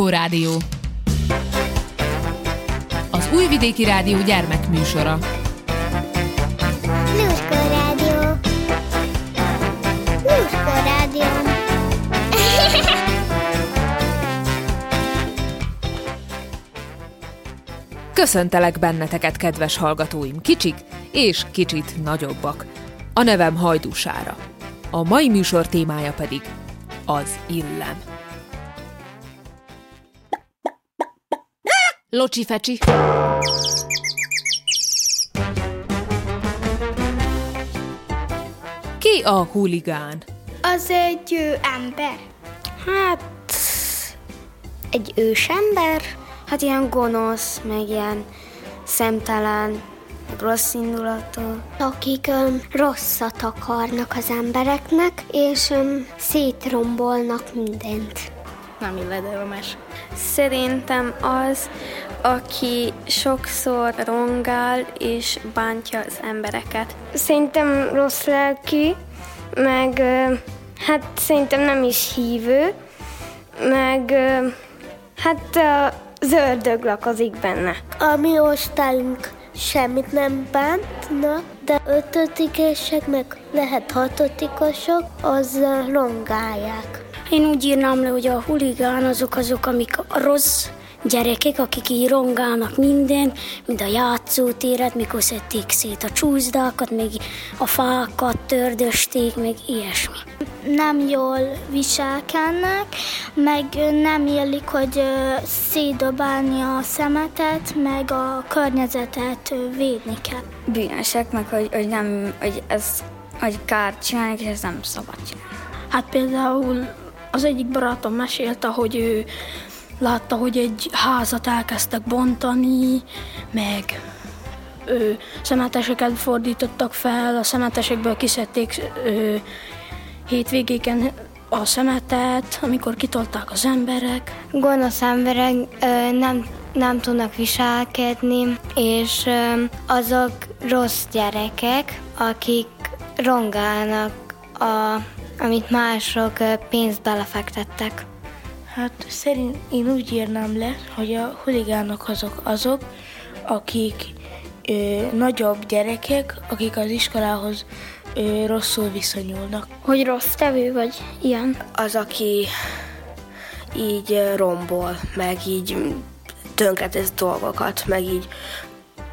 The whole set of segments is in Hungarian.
Lluskó Rádió. Az Újvidéki Rádió gyermekműsora. Lluskó Rádió. Lluskó Rádió. Köszöntelek benneteket, kedves hallgatóim, kicsik és kicsit nagyobbak. A nevem Hajdúsára. A mai műsor témája pedig az illem. Locsi fecsi. Ki a huligán? Az egy ő, ember. Hát, egy ősember. Hát ilyen gonosz, meg ilyen szemtelen, rossz indulatú. akik um, rosszat akarnak az embereknek, és um, szétrombolnak mindent. Nem illedelmes. Szerintem az, aki sokszor rongál és bántja az embereket. Szerintem rossz lelki, meg hát szerintem nem is hívő, meg hát az ördög lakozik benne. A mi osztályunk semmit nem bántnak, de ötödikesek, meg lehet hatodikosok, az rongálják. Én úgy írnám le, hogy a huligán azok azok, amik a rossz gyerekek, akik így rongálnak minden, mint a játszótéret, mikor szedték szét a csúszdákat, még a fákat tördösték, meg ilyesmi. nem jól viselkednek, meg nem élik, hogy ö, szétdobálni a szemetet, meg a környezetet védni kell. Bűnösek, meg hogy, hogy nem, hogy ez hogy kárt csinálják, és ez nem szabad csinálni. Hát például az egyik barátom mesélte, hogy ő látta, hogy egy házat elkezdtek bontani, meg ő, szemeteseket fordítottak fel, a szemetesekből kiszedték ö, hétvégéken a szemetet, amikor kitolták az emberek. Gonosz emberek ö, nem, nem tudnak viselkedni, és ö, azok rossz gyerekek, akik rongálnak, a, amit mások pénzt belefektettek. Hát szerint én úgy írnám le, hogy a huligánok azok azok, akik ö, nagyobb gyerekek, akik az iskolához ö, rosszul viszonyulnak. Hogy rossz tevő vagy ilyen. az, aki így rombol, meg így tönkretesz dolgokat, meg így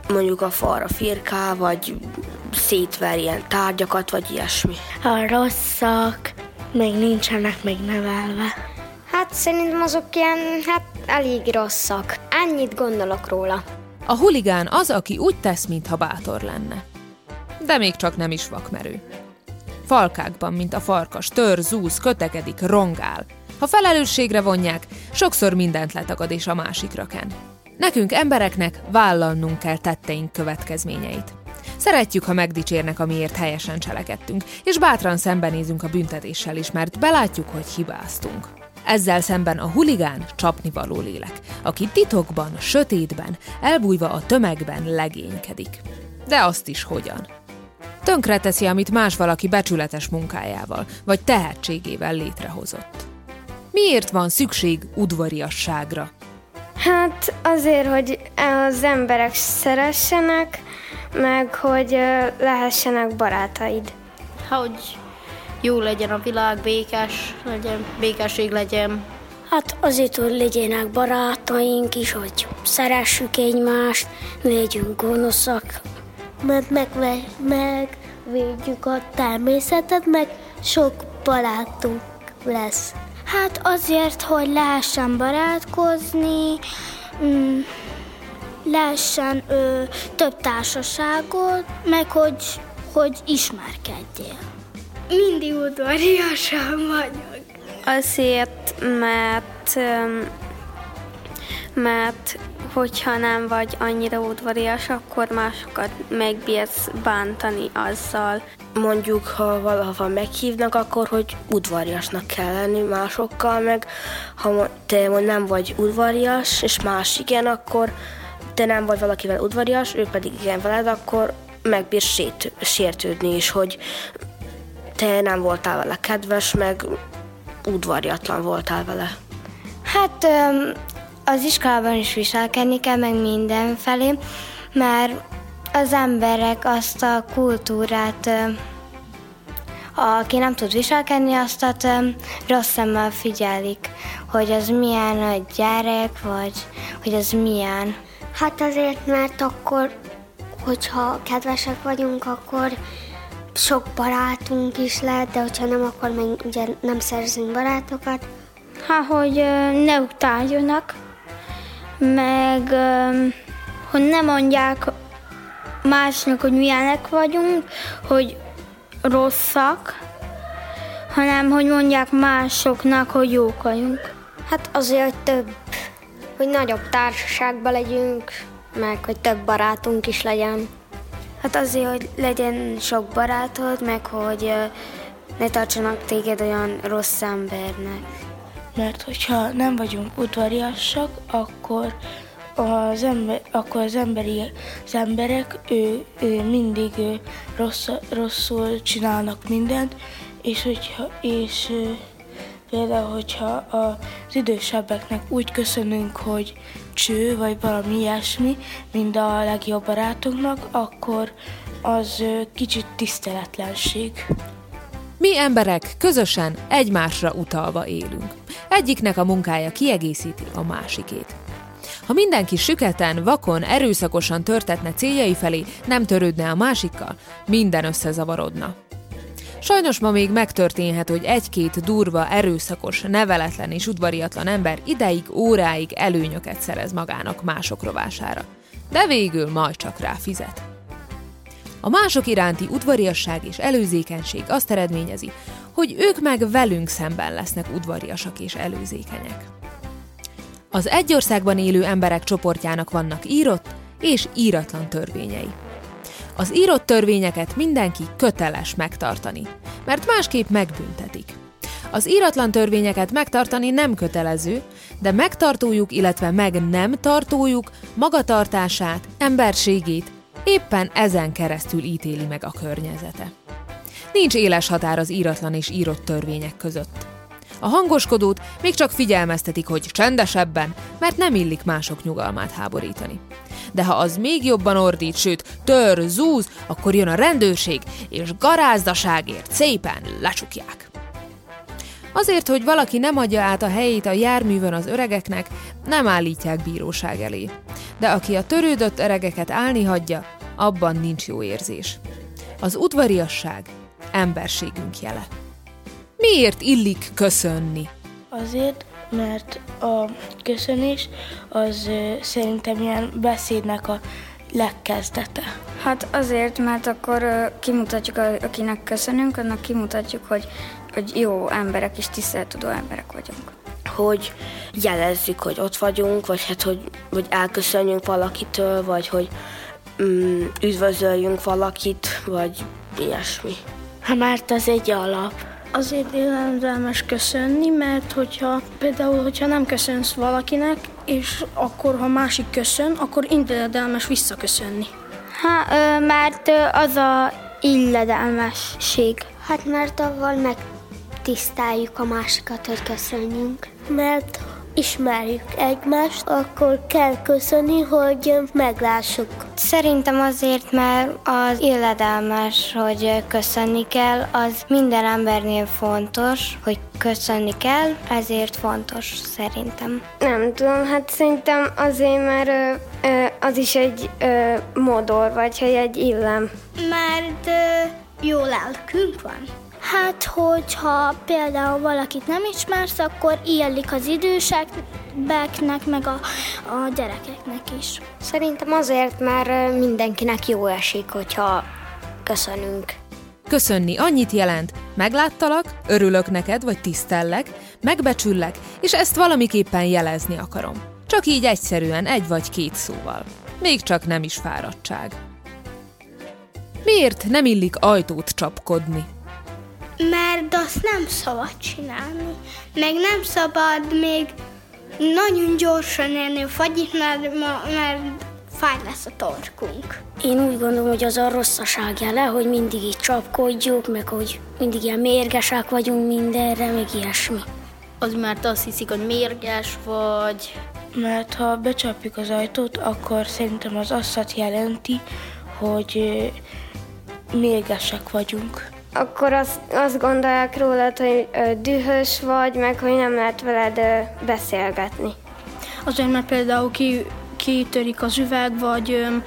mondjuk a falra firkál, vagy szétver ilyen tárgyakat, vagy ilyesmi. A rosszak még nincsenek még nevelve. Hát szerintem azok ilyen, hát elég rosszak. Ennyit gondolok róla. A huligán az, aki úgy tesz, mintha bátor lenne. De még csak nem is vakmerő. Falkákban, mint a farkas, tör, zúz, kötekedik, rongál. Ha felelősségre vonják, sokszor mindent letagad és a másikra ken. Nekünk embereknek vállalnunk kell tetteink következményeit. Szeretjük, ha megdicsérnek, amiért helyesen cselekedtünk, és bátran szembenézünk a büntetéssel is, mert belátjuk, hogy hibáztunk. Ezzel szemben a huligán csapnivaló lélek, aki titokban, sötétben, elbújva a tömegben legénykedik. De azt is hogyan. Tönkreteszi, amit más valaki becsületes munkájával vagy tehetségével létrehozott. Miért van szükség udvariasságra? Hát azért, hogy az emberek szeressenek, meg hogy lehessenek barátaid. hogy jó legyen a világ, békés legyen, békesség legyen. Hát azért, hogy legyenek barátaink is, hogy szeressük egymást, legyünk gonoszak. Mert megve- megvédjük a természetet, meg sok barátunk lesz. Hát azért, hogy lehessen barátkozni, mm, lehessen ö, több társaságot, meg hogy, hogy ismerkedjél. Mindig udvariasan vagyok. Azért, mert, mert hogyha nem vagy annyira udvarias, akkor másokat megbírsz bántani azzal. Mondjuk, ha valahova meghívnak, akkor hogy udvariasnak kell lenni másokkal, meg ha te nem vagy udvarias, és más igen, akkor te nem vagy valakivel udvarias, ő pedig igen veled, akkor megbír sét, sértődni is, hogy te nem voltál vele kedves, meg udvariatlan voltál vele. Hát az iskolában is viselkedni kell, meg mindenfelé, mert az emberek azt a kultúrát, aki nem tud viselkedni, azt a rossz szemmel figyelik, hogy az milyen a gyerek, vagy hogy az milyen. Hát azért, mert akkor, hogyha kedvesek vagyunk, akkor sok barátunk is lehet, de hogyha nem, akkor meg ugye nem szerzünk barátokat. Hát, hogy ne utáljanak, meg hogy ne mondják másnak, hogy milyenek vagyunk, hogy rosszak, hanem hogy mondják másoknak, hogy jók vagyunk. Hát azért, hogy több, hogy nagyobb társaságban legyünk, meg hogy több barátunk is legyen. Hát azért, hogy legyen sok barátod, meg hogy ne tartsanak téged olyan rossz embernek. Mert hogyha nem vagyunk udvariasak, akkor az, ember, akkor az, emberi, az emberek ő, ő mindig ő, rossz, rosszul csinálnak mindent, és, hogyha, és például, hogyha az idősebbeknek úgy köszönünk, hogy cső, vagy valami ilyesmi, mint a legjobb barátunknak, akkor az kicsit tiszteletlenség. Mi emberek közösen egymásra utalva élünk. Egyiknek a munkája kiegészíti a másikét. Ha mindenki süketen, vakon, erőszakosan törtetne céljai felé, nem törődne a másikkal, minden összezavarodna. Sajnos ma még megtörténhet, hogy egy-két durva, erőszakos, neveletlen és udvariatlan ember ideig, óráig előnyöket szerez magának mások rovására. De végül majd csak rá fizet. A mások iránti udvariasság és előzékenység azt eredményezi, hogy ők meg velünk szemben lesznek udvariasak és előzékenyek. Az egy országban élő emberek csoportjának vannak írott és íratlan törvényei. Az írott törvényeket mindenki köteles megtartani, mert másképp megbüntetik. Az íratlan törvényeket megtartani nem kötelező, de megtartójuk, illetve meg nem tartójuk magatartását, emberségét éppen ezen keresztül ítéli meg a környezete. Nincs éles határ az íratlan és írott törvények között. A hangoskodót még csak figyelmeztetik, hogy csendesebben, mert nem illik mások nyugalmát háborítani. De ha az még jobban ordít, sőt, tör, zúz, akkor jön a rendőrség, és garázdaságért szépen lecsukják. Azért, hogy valaki nem adja át a helyét a járművön az öregeknek, nem állítják bíróság elé. De aki a törődött öregeket állni hagyja, abban nincs jó érzés. Az udvariasság emberségünk jele. Miért illik köszönni? Azért, mert a köszönés az szerintem ilyen beszédnek a legkezdete. Hát azért, mert akkor kimutatjuk, akinek köszönünk, annak kimutatjuk, hogy, hogy jó emberek és tiszteletudó emberek vagyunk. Hogy jelezzük, hogy ott vagyunk, vagy hát, hogy, hogy elköszönjünk valakitől, vagy hogy mm, üdvözöljünk valakit, vagy ilyesmi. Ha már az egy alap. Azért érdemes köszönni, mert hogyha például, hogyha nem köszönsz valakinek, és akkor, ha másik köszön, akkor illedelmes visszaköszönni. Hát, mert az a illedelmesség. Hát mert avval megtisztáljuk a másikat, hogy köszönjünk. Mert ismerjük egymást, akkor kell köszönni, hogy meglássuk. Szerintem azért, mert az illedelmes, hogy köszönni kell, az minden embernél fontos, hogy köszönni kell, ezért fontos szerintem. Nem tudom, hát szerintem azért, mert ö, ö, az is egy ö, modor, vagy hogy egy illem. Mert ö, jó lelkünk van. Hát, hogyha például valakit nem ismersz, akkor illik az időseknek, meg a, a gyerekeknek is. Szerintem azért, mert mindenkinek jó esik, hogyha köszönünk. Köszönni annyit jelent, megláttalak, örülök neked, vagy tisztellek, megbecsüllek, és ezt valamiképpen jelezni akarom. Csak így egyszerűen, egy vagy két szóval. Még csak nem is fáradtság. Miért nem illik ajtót csapkodni? Mert azt nem szabad csinálni. Meg nem szabad még nagyon gyorsan élni a fagyit, mert, mert fáj lesz a torkunk. Én úgy gondolom, hogy az a rosszaság jele, hogy mindig így csapkodjuk, meg hogy mindig ilyen mérgesek vagyunk mindenre, meg ilyesmi. Az mert azt hiszik, hogy mérges vagy. Mert ha becsapjuk az ajtót, akkor szerintem az azt jelenti, hogy mérgesek vagyunk. Akkor azt, azt gondolják rólad, hogy dühös vagy, meg hogy nem lehet veled beszélgetni. Azért, mert például ki, kitörik az üveg, vagy öm,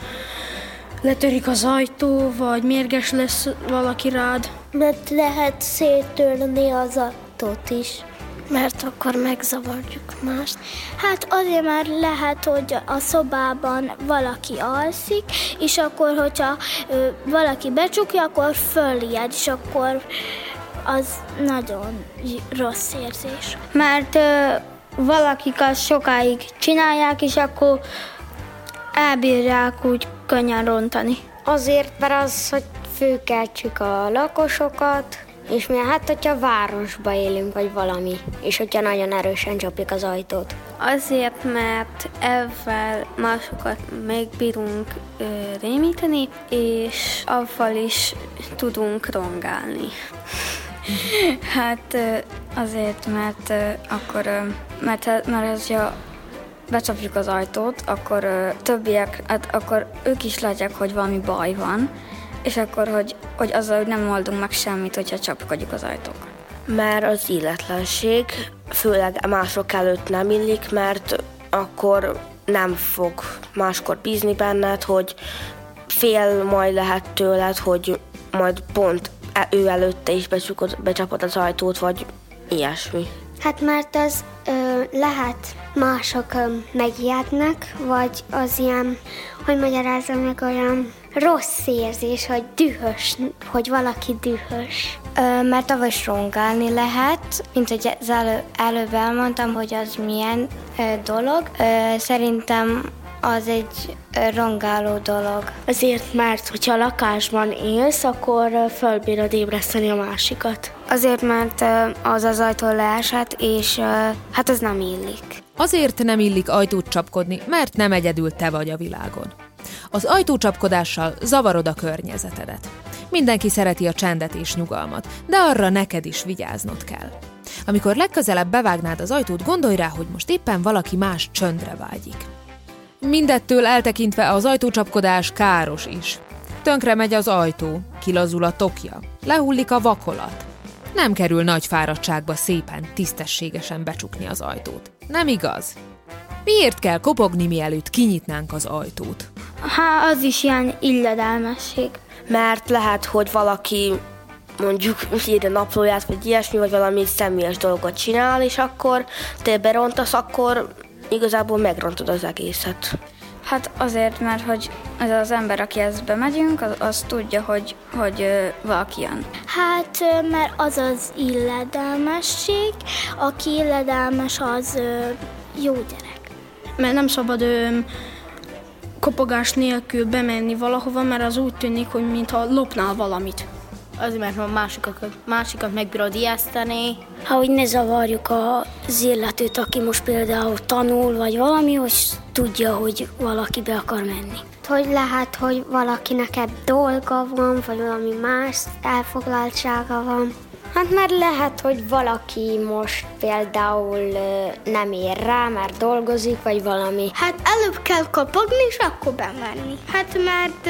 letörik az ajtó, vagy mérges lesz valaki rád. Mert lehet széttörni az ajtót is. Mert akkor megzavarjuk mást. Hát azért már lehet, hogy a szobában valaki alszik, és akkor, hogyha ö, valaki becsukja, akkor fölijed, és akkor az nagyon rossz érzés. Mert ö, valakik azt sokáig csinálják, és akkor elbírják úgy könnyen rontani. Azért, mert az, hogy főkeltsük a lakosokat, és mi hát, hogyha városba élünk, vagy valami, és hogyha nagyon erősen csapjuk az ajtót. Azért, mert ezzel másokat megbírunk ö, rémíteni, és avval is tudunk rongálni. hát azért, mert akkor, mert, mert ez ja, becsapjuk az ajtót, akkor többiek, hát akkor ők is látják, hogy valami baj van, és akkor, hogy, hogy azzal, hogy nem oldunk meg semmit, hogyha csapkodjuk az ajtók. Mert az illetlenség, főleg mások előtt nem illik, mert akkor nem fog máskor bízni benned, hogy fél majd lehet tőled, hogy majd pont e- ő előtte is becsukod, becsapod az ajtót, vagy ilyesmi. Hát mert az ö, lehet mások ö, megijednek, vagy az ilyen, hogy magyarázom meg olyan rossz érzés, hogy dühös, hogy valaki dühös. Ö, mert is rongálni lehet, mint hogy az elő, előbb elmondtam, hogy az milyen ö, dolog. Ö, szerintem az egy rongáló dolog. Azért, mert hogyha lakásban élsz, akkor fölbírod ébreszteni a másikat. Azért, mert az az ajtó leesett, és hát ez nem illik. Azért nem illik ajtót csapkodni, mert nem egyedül te vagy a világon. Az ajtócsapkodással zavarod a környezetedet. Mindenki szereti a csendet és nyugalmat, de arra neked is vigyáznod kell. Amikor legközelebb bevágnád az ajtót, gondolj rá, hogy most éppen valaki más csöndre vágyik. Mindettől eltekintve az ajtócsapkodás káros is. Tönkre megy az ajtó, kilazul a tokja, lehullik a vakolat. Nem kerül nagy fáradtságba szépen, tisztességesen becsukni az ajtót. Nem igaz? Miért kell kopogni, mielőtt kinyitnánk az ajtót? Hát az is ilyen illedelmesség. Mert lehet, hogy valaki mondjuk írja naplóját, vagy ilyesmi, vagy valami személyes dolgot csinál, és akkor te berontasz, akkor igazából megrontod az egészet. Hát azért, mert hogy az az ember, aki ezt bemegyünk, az, az tudja, hogy, hogy valaki jön. Hát, mert az az illedelmesség, aki illedelmes, az jó gyerek. Mert nem szabad kopogás nélkül bemenni valahova, mert az úgy tűnik, hogy mintha lopnál valamit. Azért, mert a másikat, másikat megbírod ijeszteni. Ha hogy ne zavarjuk az illetőt, aki most például tanul, vagy valami, hogy tudja, hogy valaki be akar menni. Hogy lehet, hogy valakinek ebb dolga van, vagy valami más elfoglaltsága van. Hát mert lehet, hogy valaki most például nem ér rá, mert dolgozik, vagy valami. Hát előbb kell kapogni, és akkor bemenni. Hát mert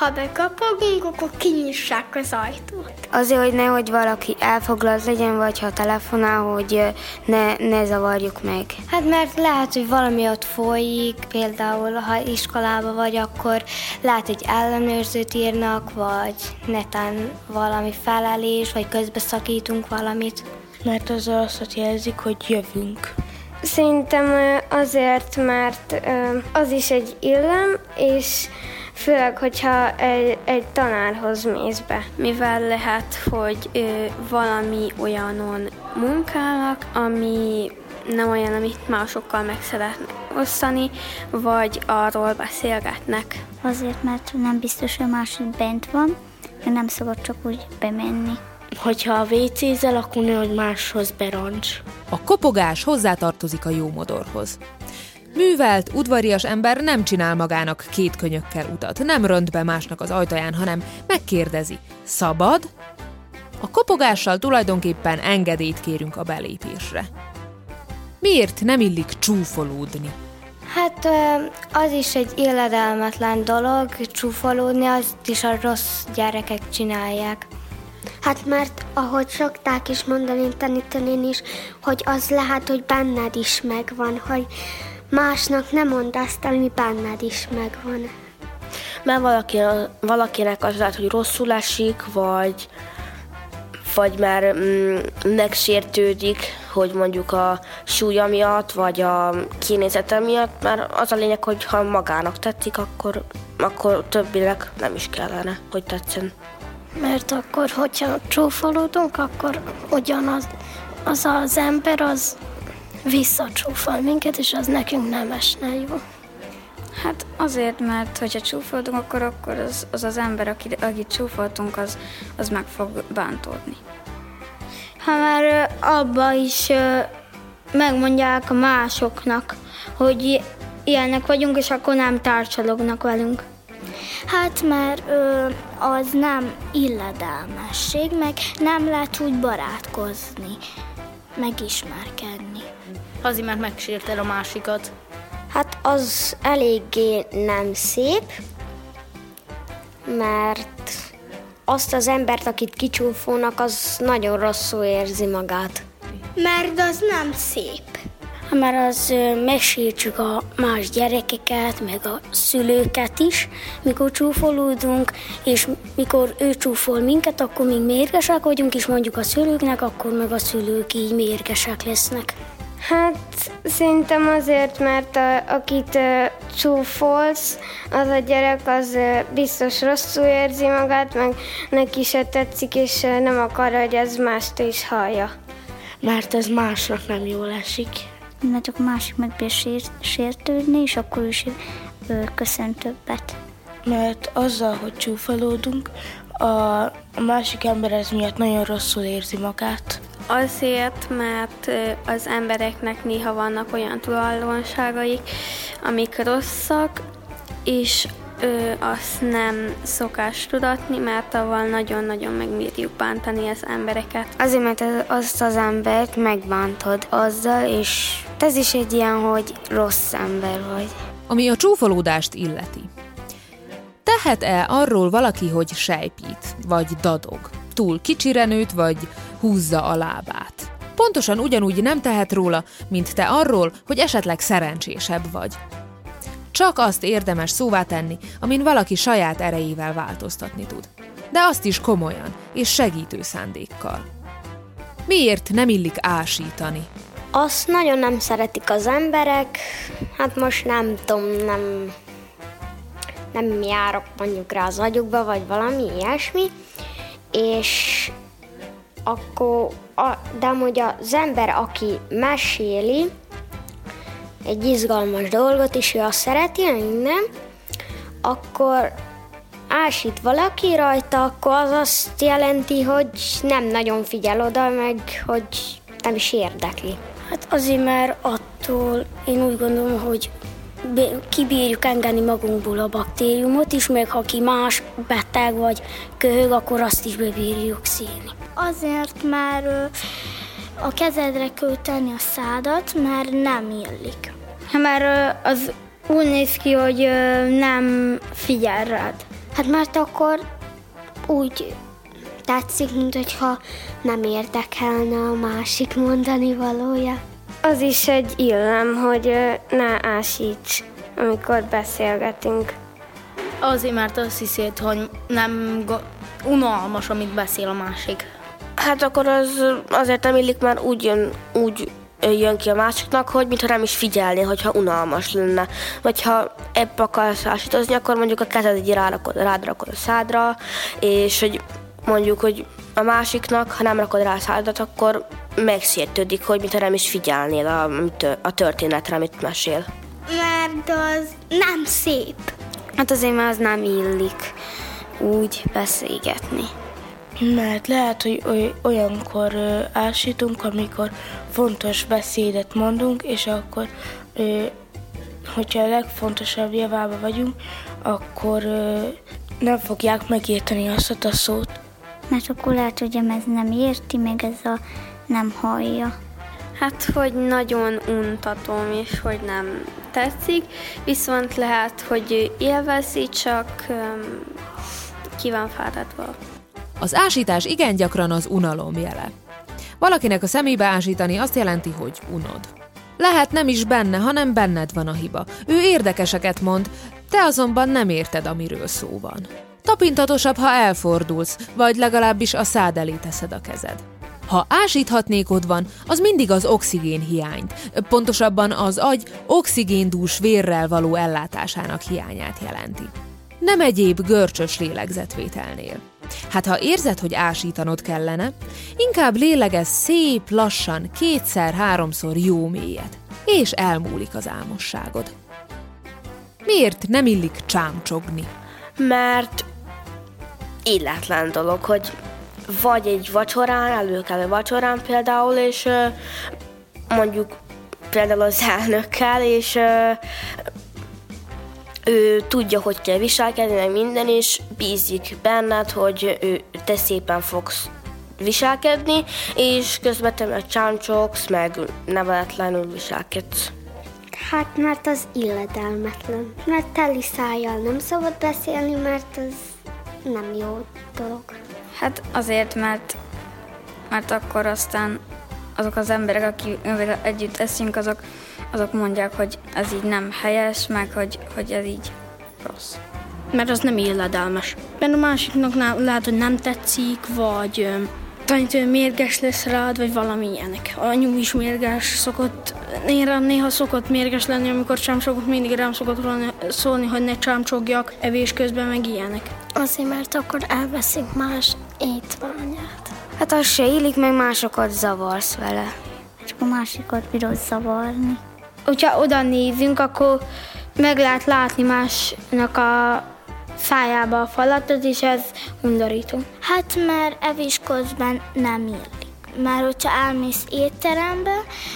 ha bekapogunk, akkor kinyissák az ajtót. Azért, hogy nehogy valaki elfoglalt legyen, vagy ha telefonál, hogy ne, ne zavarjuk meg. Hát mert lehet, hogy valami ott folyik, például ha iskolába vagy, akkor lehet, hogy ellenőrzőt írnak, vagy netán valami felelés, vagy közbeszakítunk valamit. Mert az azt jelzik, hogy jövünk. Szerintem azért, mert az is egy illem, és Főleg, hogyha egy, egy tanárhoz mész be. Mivel lehet, hogy ö, valami olyanon munkálnak, ami nem olyan, amit másokkal meg szeretnek osztani, vagy arról beszélgetnek. Azért, mert nem biztos, hogy másik bent van, mert nem szabad csak úgy bemenni. Hogyha a WC-zel, akkor nehogy máshoz beroncs. A kopogás hozzátartozik a jó modorhoz. Művelt, udvarias ember nem csinál magának két könyökkel utat, nem rönt be másnak az ajtaján, hanem megkérdezi, szabad? A kopogással tulajdonképpen engedélyt kérünk a belépésre. Miért nem illik csúfolódni? Hát az is egy illedelmetlen dolog, csúfolódni, azt is a rossz gyerekek csinálják. Hát mert ahogy szokták is mondani tanítani is, hogy az lehet, hogy benned is megvan, hogy másnak nem mondd azt, ami benned is megvan. Mert valaki, valakinek az lehet, hogy rosszul esik, vagy, vagy már mm, megsértődik, hogy mondjuk a súlya miatt, vagy a kinézete miatt, mert az a lényeg, hogy ha magának tetszik, akkor, akkor többileg nem is kellene, hogy tetszen. Mert akkor, hogyha csúfolódunk, akkor ugyanaz az az ember, az visszacsúfol minket, és az nekünk nem esne jó. Hát azért, mert hogyha csúfoltunk, akkor, akkor az, az az ember, akit, akit csúfoltunk, az, az meg fog bántódni. Ha már abba is megmondják a másoknak, hogy ilyenek vagyunk, és akkor nem tárcsalognak velünk. Hát mert ö, az nem illedelmesség, meg nem lehet úgy barátkozni, megismerkedni. Azért, mert megsértel a másikat. Hát az eléggé nem szép, mert azt az embert, akit kicsúfónak, az nagyon rosszul érzi magát. Mert az nem szép. Mert az megsértsük a más gyerekeket, meg a szülőket is, mikor csúfolódunk, és mikor ő csúfol minket, akkor még mérgesek vagyunk, és mondjuk a szülőknek, akkor meg a szülők így mérgesek lesznek. Hát szerintem azért, mert a, akit uh, csúfolsz, az a gyerek az uh, biztos rosszul érzi magát, meg neki se tetszik, és uh, nem akar, hogy ez mást is hallja. Mert ez másnak nem jól esik. Mert akkor másik megbír sértődni, és akkor is köszön többet. Mert azzal, hogy csúfolódunk, a, a másik ember ez miatt nagyon rosszul érzi magát. Azért, mert az embereknek néha vannak olyan tulajdonságaik, amik rosszak, és ő azt nem szokás tudatni, mert avval nagyon-nagyon megbírjuk bántani az embereket. Azért, mert azt az embert megbántod azzal, és ez is egy ilyen, hogy rossz ember vagy. Ami a csúfolódást illeti. Tehet-e arról valaki, hogy sejpít, vagy dadog? Túl kicsire nőtt, vagy húzza a lábát. Pontosan ugyanúgy nem tehet róla, mint te arról, hogy esetleg szerencsésebb vagy. Csak azt érdemes szóvá tenni, amin valaki saját erejével változtatni tud. De azt is komolyan és segítő szándékkal. Miért nem illik ásítani? Azt nagyon nem szeretik az emberek, hát most nem tudom, nem, nem járok mondjuk rá az agyukba, vagy valami ilyesmi, és akkor, a, de amúgy az ember, aki meséli egy izgalmas dolgot, és ő azt szereti, minden, akkor ásít valaki rajta, akkor az azt jelenti, hogy nem nagyon figyel oda, meg hogy nem is érdekli. Hát azért, mert attól én úgy gondolom, hogy kibírjuk engedni magunkból a baktériumot is, meg ha ki más beteg vagy köhög, akkor azt is bebírjuk színi. Azért, mert a kezedre kell tenni a szádat, mert nem illik. Mert az úgy néz ki, hogy nem figyel rád. Hát mert akkor úgy tetszik, mint hogyha nem érdekelne a másik mondani valója. Az is egy illem, hogy ne ásíts, amikor beszélgetünk. Azért, mert azt hiszed, hogy nem unalmas, amit beszél a másik. Hát akkor az azért nem illik, mert úgy jön, úgy jön ki a másiknak, hogy mintha nem is figyelni, hogyha unalmas lenne. Vagy ha ebb akarsz ásítozni, akkor mondjuk a kezed így rárakod, rád rakod a szádra, és hogy mondjuk, hogy a másiknak, ha nem rakod rá a szádat, akkor megsértődik, hogy mintha nem is figyelnél a, a történetre, amit mesél. Mert az nem szép. Hát azért már az nem illik úgy beszélgetni. Mert lehet, hogy olyankor ásítunk, amikor fontos beszédet mondunk, és akkor, hogyha a legfontosabb javába vagyunk, akkor nem fogják megérteni azt a szót. mert akkor lehet, hogy ez nem érti, meg ez a nem hallja. Hát, hogy nagyon untatom, és hogy nem tetszik, viszont lehet, hogy élvezi, csak um, ki van fáradva. Az ásítás igen gyakran az unalom jele. Valakinek a szemébe ásítani azt jelenti, hogy unod. Lehet nem is benne, hanem benned van a hiba. Ő érdekeseket mond, te azonban nem érted, amiről szó van. Tapintatosabb, ha elfordulsz, vagy legalábbis a szád elé teszed a kezed. Ha ásíthatnékod van, az mindig az oxigén hiányt, pontosabban az agy oxigéndús vérrel való ellátásának hiányát jelenti. Nem egyéb görcsös lélegzetvételnél. Hát ha érzed, hogy ásítanod kellene, inkább lélegez szép, lassan, kétszer-háromszor jó mélyet, és elmúlik az álmosságod. Miért nem illik csámcsogni? Mert illetlen dolog, hogy vagy egy vacsorán, előkelő vacsorán például, és mondjuk például az elnökkel, és ő tudja, hogy kell viselkedni, meg minden, és bízik benned, hogy ő, te szépen fogsz viselkedni, és közben te meg csámcsogsz, meg neveletlenül viselkedsz. Hát mert az illedelmetlen. Mert teli szájjal nem szabad beszélni, mert az nem jó dolog. Hát azért, mert, mert akkor aztán azok az emberek, akik együtt eszünk, azok, azok mondják, hogy ez így nem helyes, meg hogy, hogy ez így rossz. Mert az nem illedelmes. Mert a másiknak lehet, hogy nem tetszik, vagy tanítő mérges lesz rád, vagy valami ilyenek. Anyu is mérges szokott, néha, néha szokott mérges lenni, amikor csámcsogok, mindig rám szokott szólni, hogy ne csámcsogjak evés közben, meg ilyenek. Azért, mert akkor elveszik más étványát. Hát az se illik, meg másokat zavarsz vele. Csak a másikat bírod zavarni. Hogyha oda nézünk, akkor meg lehet látni másnak a szájába a falatot, és ez undorító. Hát mert evés közben nem illik. Mert hogyha elmész étterembe,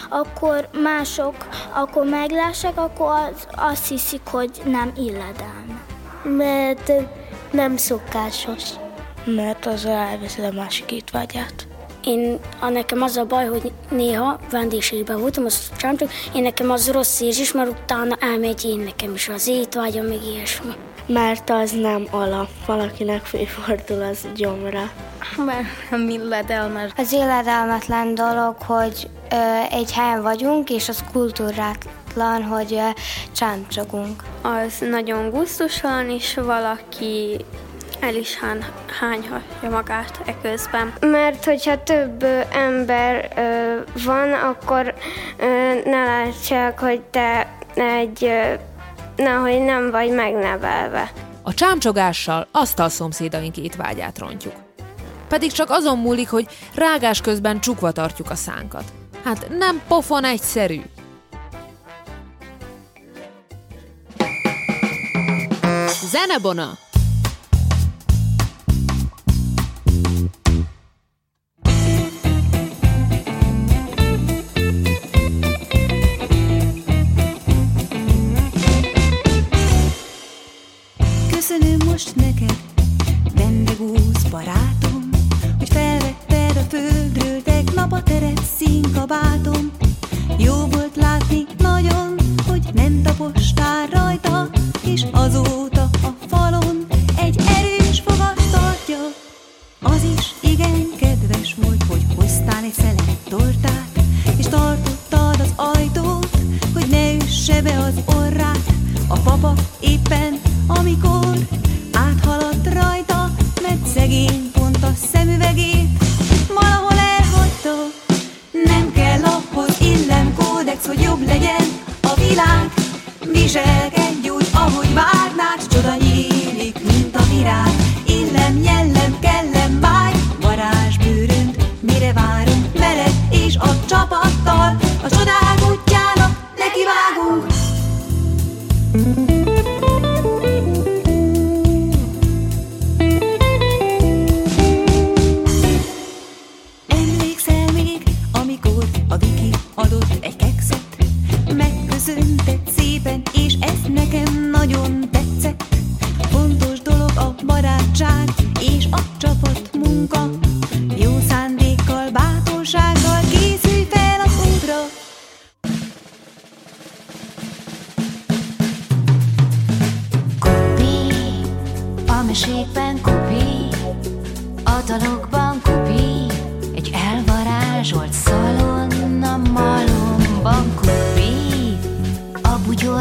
akkor mások, akkor meglássák, akkor az, azt hiszik, hogy nem illedelme. Mert nem szokásos. Mert az elveszed a másik étvágyát. Én, a nekem az a baj, hogy néha vendégségben voltam, az sem csak én nekem az rossz érzés, mert utána elmegy én nekem is az étvágyam, meg ilyesmi mert az nem alap. Valakinek fölfordul az gyomra. Mert nem illedelmes. Az illedelmetlen dolog, hogy ö, egy helyen vagyunk, és az kultúrátlan, hogy ö, csámcsogunk. Az nagyon gusztusan, és valaki el is hán, hányhatja magát eközben. Mert hogyha több ö, ember ö, van, akkor ö, ne látsák, hogy te egy ö, Na, hogy nem vagy megnevelve. A csámcsogással asztal szomszédaink étvágyát rontjuk. Pedig csak azon múlik, hogy rágás közben csukva tartjuk a szánkat. Hát nem pofon egyszerű. Zenebona!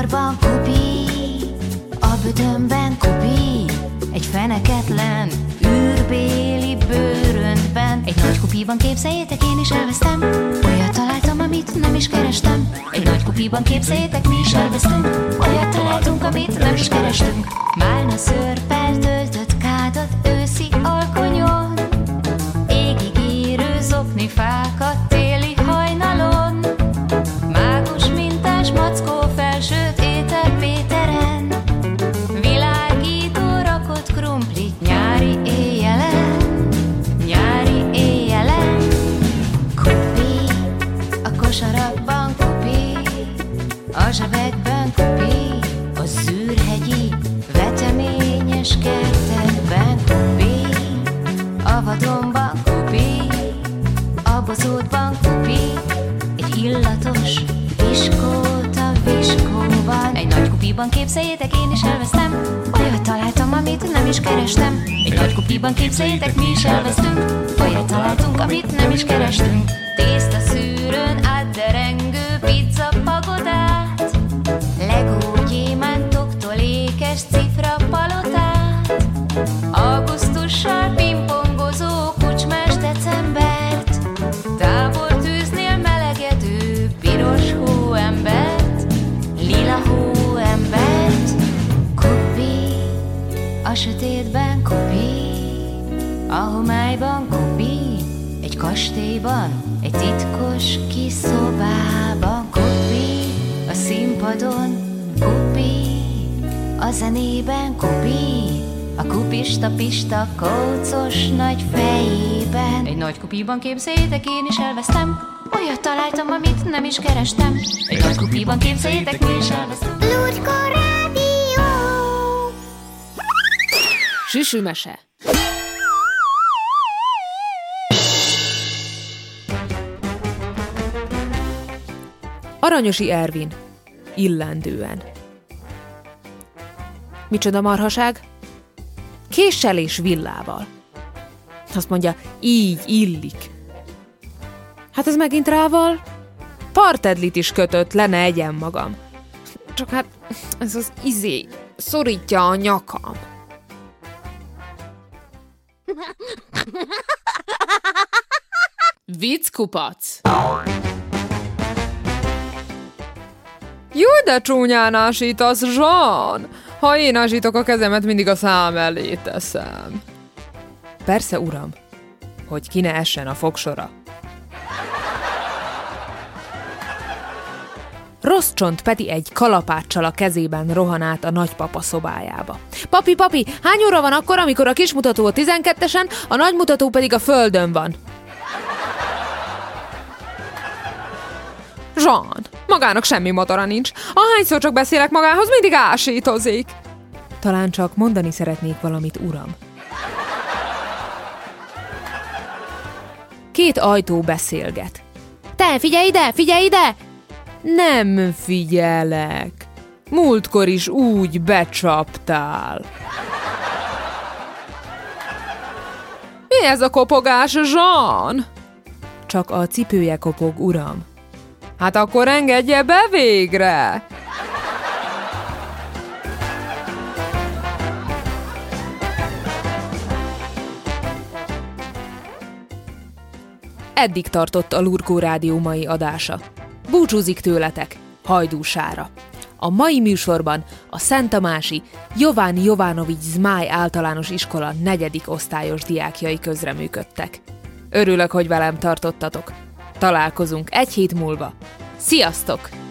Bugyorban kupi, a bödönben kupi, egy feneketlen űrbéli bőröntben. Egy nagy kupiban képzeljétek, én is elvesztem. Olyat találtam, amit nem is kerestem. Egy nagy kupiban képzeljétek, mi is elvesztünk. Olyat találtunk, amit nem is kerestünk Málna szörpel töltött kádat őszi kupi Egy illatos viskóta viskóban Egy nagy kupiban képzeljétek, én is elvesztem. Olyat találtam, amit nem is kerestem. Egy nagy kupiban képzeljétek, mi is elvesztünk. Olyat találtunk, amit nem is kerestünk Tészta szűrőn átderengő kastélyban, egy titkos kis szobában Kupi, a színpadon kupi A zenében kupi a kupista pista kócos nagy fejében. Egy nagy kupiban képzeljétek, én is elvesztem. Olyat találtam, amit nem is kerestem. Egy nagy kupiban képzeljétek, mi is elvesztem. Lucska Rádió! Süsümese. Aranyosi Ervin. Illendően. Micsoda marhaság? Késsel és villával. Azt mondja, így illik. Hát ez megint rával? Partedlit is kötött, le ne egyen magam. Csak hát ez az izé szorítja a nyakam. Vicckupac! Jó, de csúnyán ásítasz, Jean! Ha én ásítok a kezemet, mindig a szám elé teszem. Persze, uram, hogy ki ne essen a fogsora. Rossz csont Peti egy kalapáccsal a kezében rohan át a nagypapa szobájába. Papi, papi, hány óra van akkor, amikor a kismutató a 12-esen, a nagymutató pedig a földön van? Jean, magának semmi motora nincs. Ahányszor csak beszélek magához, mindig ásítozik. Talán csak mondani szeretnék valamit, uram. Két ajtó beszélget. Te, figyelj ide, figyelj ide! Nem figyelek. Múltkor is úgy becsaptál. Mi ez a kopogás, Jean? Csak a cipője kopog, uram. Hát akkor engedje be végre! Eddig tartott a Lurkó Rádió mai adása. Búcsúzik tőletek, hajdúsára. A mai műsorban a Szent Tamási Jován Jovánovics Zmáj általános iskola negyedik osztályos diákjai közreműködtek. Örülök, hogy velem tartottatok. Találkozunk egy hét múlva. Sziasztok!